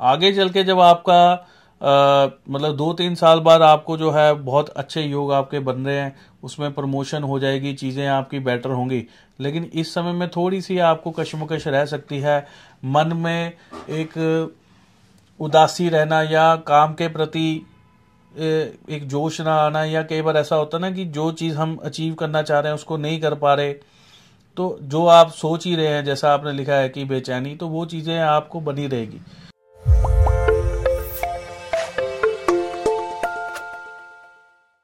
आगे चल के जब आपका मतलब दो तीन साल बाद आपको जो है बहुत अच्छे योग आपके बन रहे हैं, उसमें प्रमोशन हो जाएगी, चीज़ें आपकी बेटर होंगी। लेकिन इस समय में थोड़ी सी आपको कशमकश रह सकती है। मन में एक उदासी रहना या काम के प्रति एक जोश ना आना या कई बार ऐसा होता ना कि जो चीज़ हम अचीव करना चाह रहे हैं उसको नहीं कर पा रहे तो जो आप सोच ही रहे हैं, जैसा आपने लिखा है कि बेचैनी तो वो चीज़ें आपको बनी रहेगी।